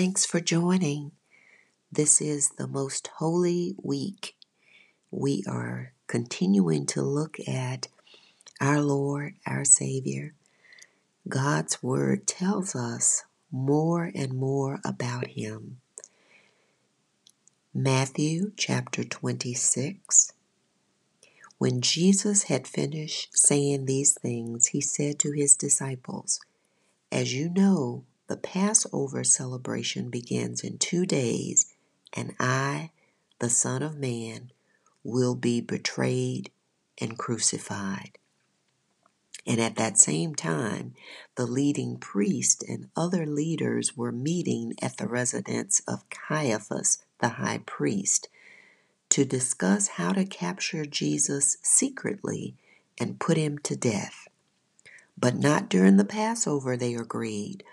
Thanks for joining. This is the most holy week. We are continuing to look at our Lord, our Savior. God's Word tells us more and more about Him. Matthew chapter 26. When Jesus had finished saying these things, He said to His disciples, As you know, the Passover celebration begins in two days, and I, the Son of Man, will be betrayed and crucified. And at that same time, the leading priest and other leaders were meeting at the residence of Caiaphas, the high priest, to discuss how to capture Jesus secretly and put him to death. But not during the Passover, they agreed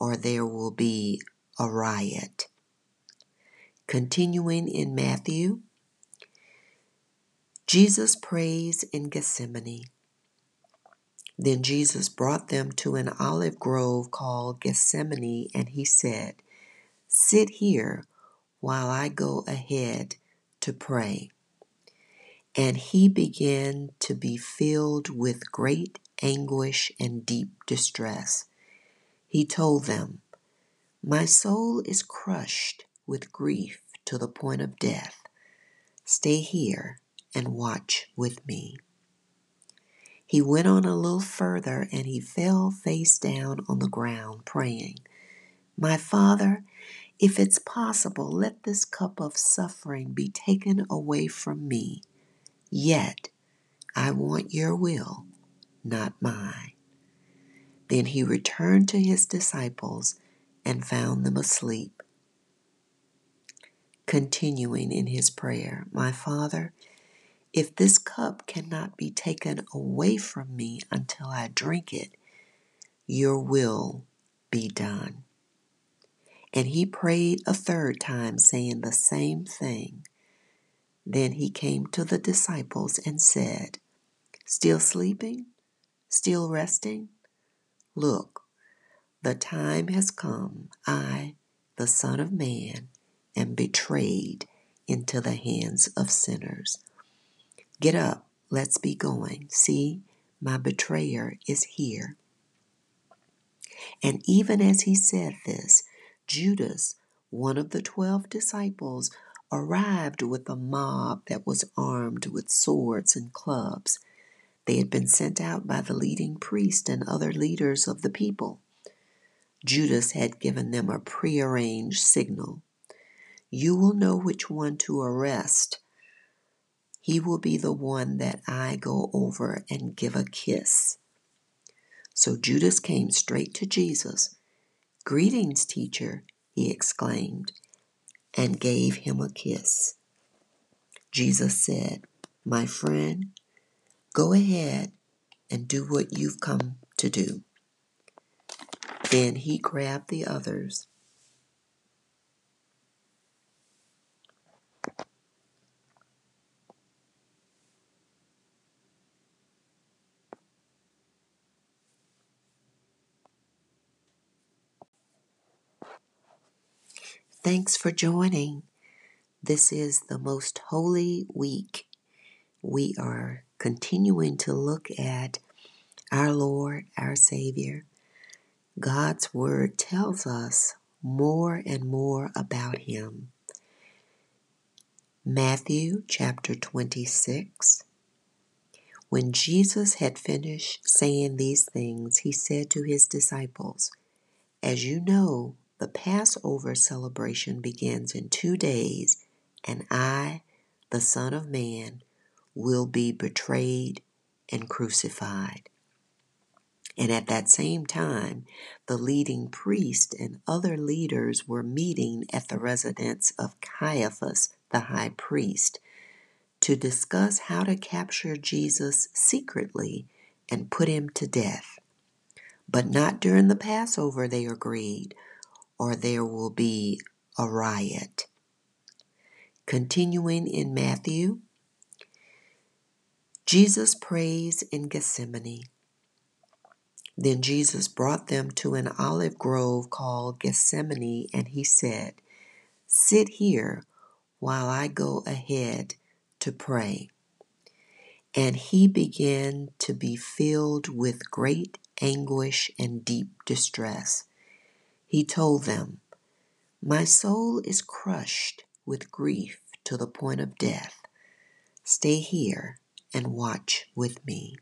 or there will be a riot. Continuing in Matthew, Jesus prays in Gethsemane. Then Jesus brought them to an olive grove called Gethsemane, and he said, Sit here while I go ahead to pray. And he began to be filled with great anguish and deep distress. He told them, My soul is crushed with grief to the point of death. Stay here and watch with me. He went on a little further and he fell face down on the ground, praying, My Father, if it's possible, let this cup of suffering be taken away from me. Yet I want your will, not mine. Then he returned to his disciples and found them asleep. Continuing in his prayer, My Father, if this cup cannot be taken away from me until I drink it, your will be done. And he prayed a third time, saying the same thing. Then he came to the disciples and said, Still sleeping? Still resting? Look, the time has come. I, the Son of Man, am betrayed into the hands of sinners. Get up, let's be going. See, my betrayer is here. And even as he said this, Judas, one of the twelve disciples, arrived with a mob that was armed with swords and clubs. They had been sent out by the leading priest and other leaders of the people. Judas had given them a prearranged signal. You will know which one to arrest. He will be the one that I go over and give a kiss. So Judas came straight to Jesus. Greetings, teacher, he exclaimed, and gave him a kiss. Jesus said, My friend, go ahead and do what you've come to do. Then he grabbed the others. Thanks for joining. This is the most holy week. We are continuing to look at our Lord, our Savior. God's Word tells us more and more about Him. Matthew chapter 26. When Jesus had finished saying these things, He said to His disciples, As you know, the Passover celebration begins in two days, and I, the Son of Man, will be betrayed and crucified. And at that same time, the leading priest and other leaders were meeting at the residence of Caiaphas, the high priest, to discuss how to capture Jesus secretly and put him to death. But not during the Passover, they agreed or there will be a riot. Continuing in Matthew, Jesus prays in Gethsemane. Then Jesus brought them to an olive grove called Gethsemane, and he said, Sit here while I go ahead to pray. And he began to be filled with great anguish and deep distress. He told them, My soul is crushed with grief to the point of death. Stay here and watch with me.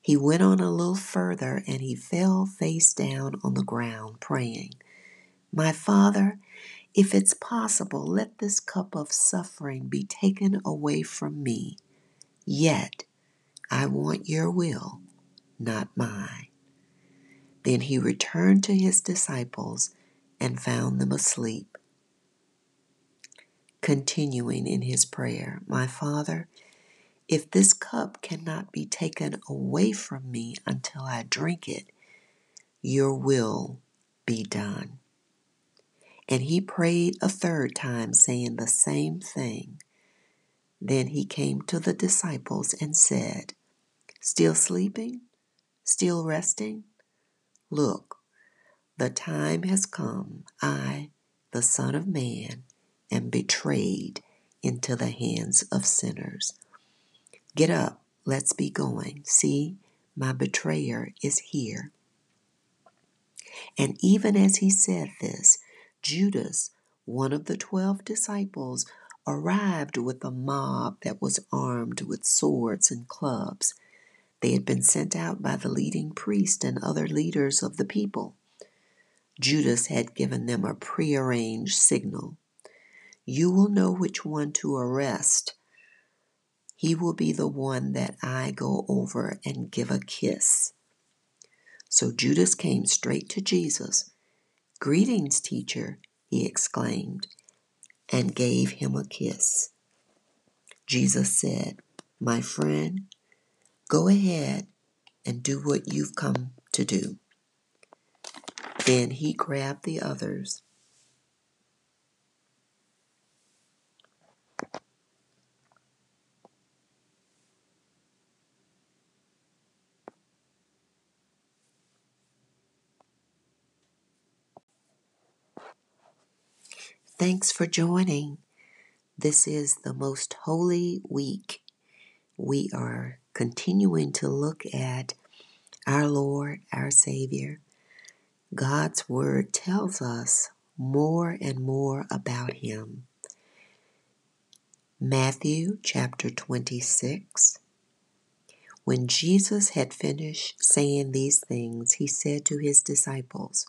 He went on a little further and he fell face down on the ground, praying, My Father, if it's possible, let this cup of suffering be taken away from me. Yet I want your will, not mine. Then he returned to his disciples and found them asleep. Continuing in his prayer, My Father, if this cup cannot be taken away from me until I drink it, your will be done. And he prayed a third time, saying the same thing. Then he came to the disciples and said, Still sleeping? Still resting? Look, the time has come. I, the Son of Man, am betrayed into the hands of sinners. Get up, let's be going. See, my betrayer is here. And even as he said this, Judas, one of the twelve disciples, arrived with a mob that was armed with swords and clubs. They had been sent out by the leading priest and other leaders of the people. Judas had given them a prearranged signal. You will know which one to arrest he will be the one that I go over and give a kiss. So Judas came straight to Jesus. Greetings, teacher, he exclaimed, and gave him a kiss. Jesus said, My friend, go ahead and do what you've come to do. Then he grabbed the others Thanks for joining. This is the most holy week. We are continuing to look at our Lord, our Savior. God's Word tells us more and more about Him. Matthew chapter 26. When Jesus had finished saying these things, He said to His disciples,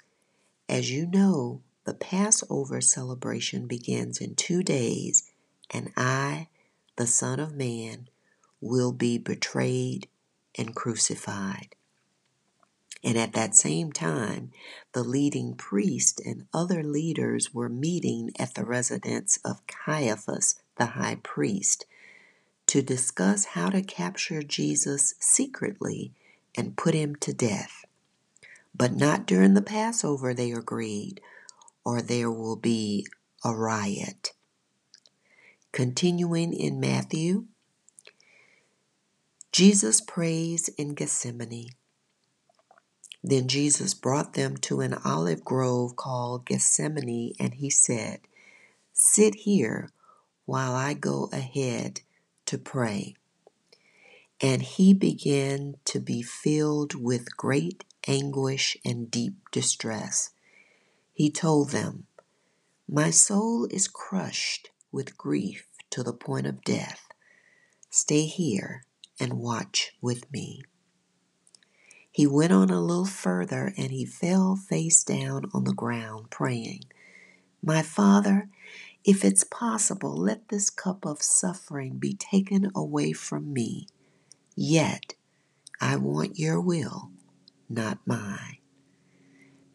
As you know, the Passover celebration begins in two days, and I, the Son of Man, will be betrayed and crucified. And at that same time, the leading priest and other leaders were meeting at the residence of Caiaphas, the high priest, to discuss how to capture Jesus secretly and put him to death. But not during the Passover, they agreed or there will be a riot. Continuing in Matthew, Jesus prays in Gethsemane. Then Jesus brought them to an olive grove called Gethsemane, and he said, Sit here while I go ahead to pray. And he began to be filled with great anguish and deep distress he told them, My soul is crushed with grief to the point of death. Stay here and watch with me. He went on a little further and he fell face down on the ground, praying, My Father, if it's possible, let this cup of suffering be taken away from me. Yet I want your will, not mine.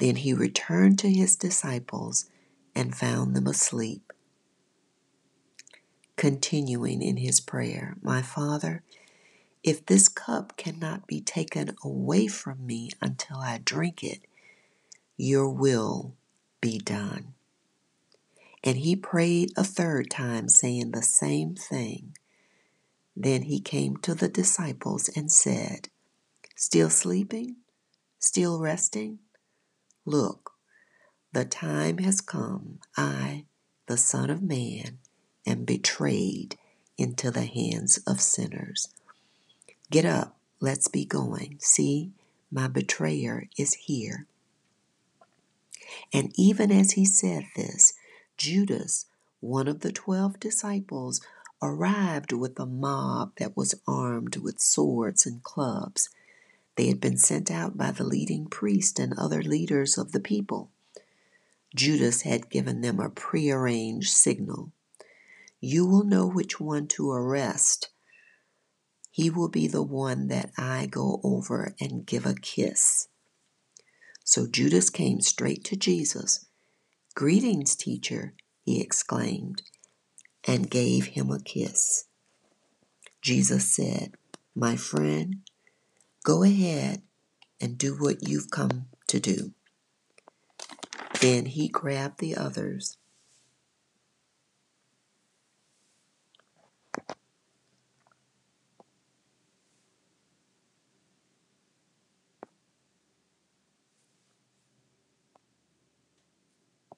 Then he returned to his disciples and found them asleep. Continuing in his prayer, My Father, if this cup cannot be taken away from me until I drink it, your will be done. And he prayed a third time, saying the same thing. Then he came to the disciples and said, Still sleeping? Still resting? Look, the time has come. I, the Son of Man, am betrayed into the hands of sinners. Get up, let's be going. See, my betrayer is here. And even as he said this, Judas, one of the twelve disciples, arrived with a mob that was armed with swords and clubs. They had been sent out by the leading priest and other leaders of the people. Judas had given them a prearranged signal. You will know which one to arrest. He will be the one that I go over and give a kiss. So Judas came straight to Jesus. Greetings, teacher, he exclaimed, and gave him a kiss. Jesus said, My friend, go ahead and do what you've come to do. Then he grabbed the others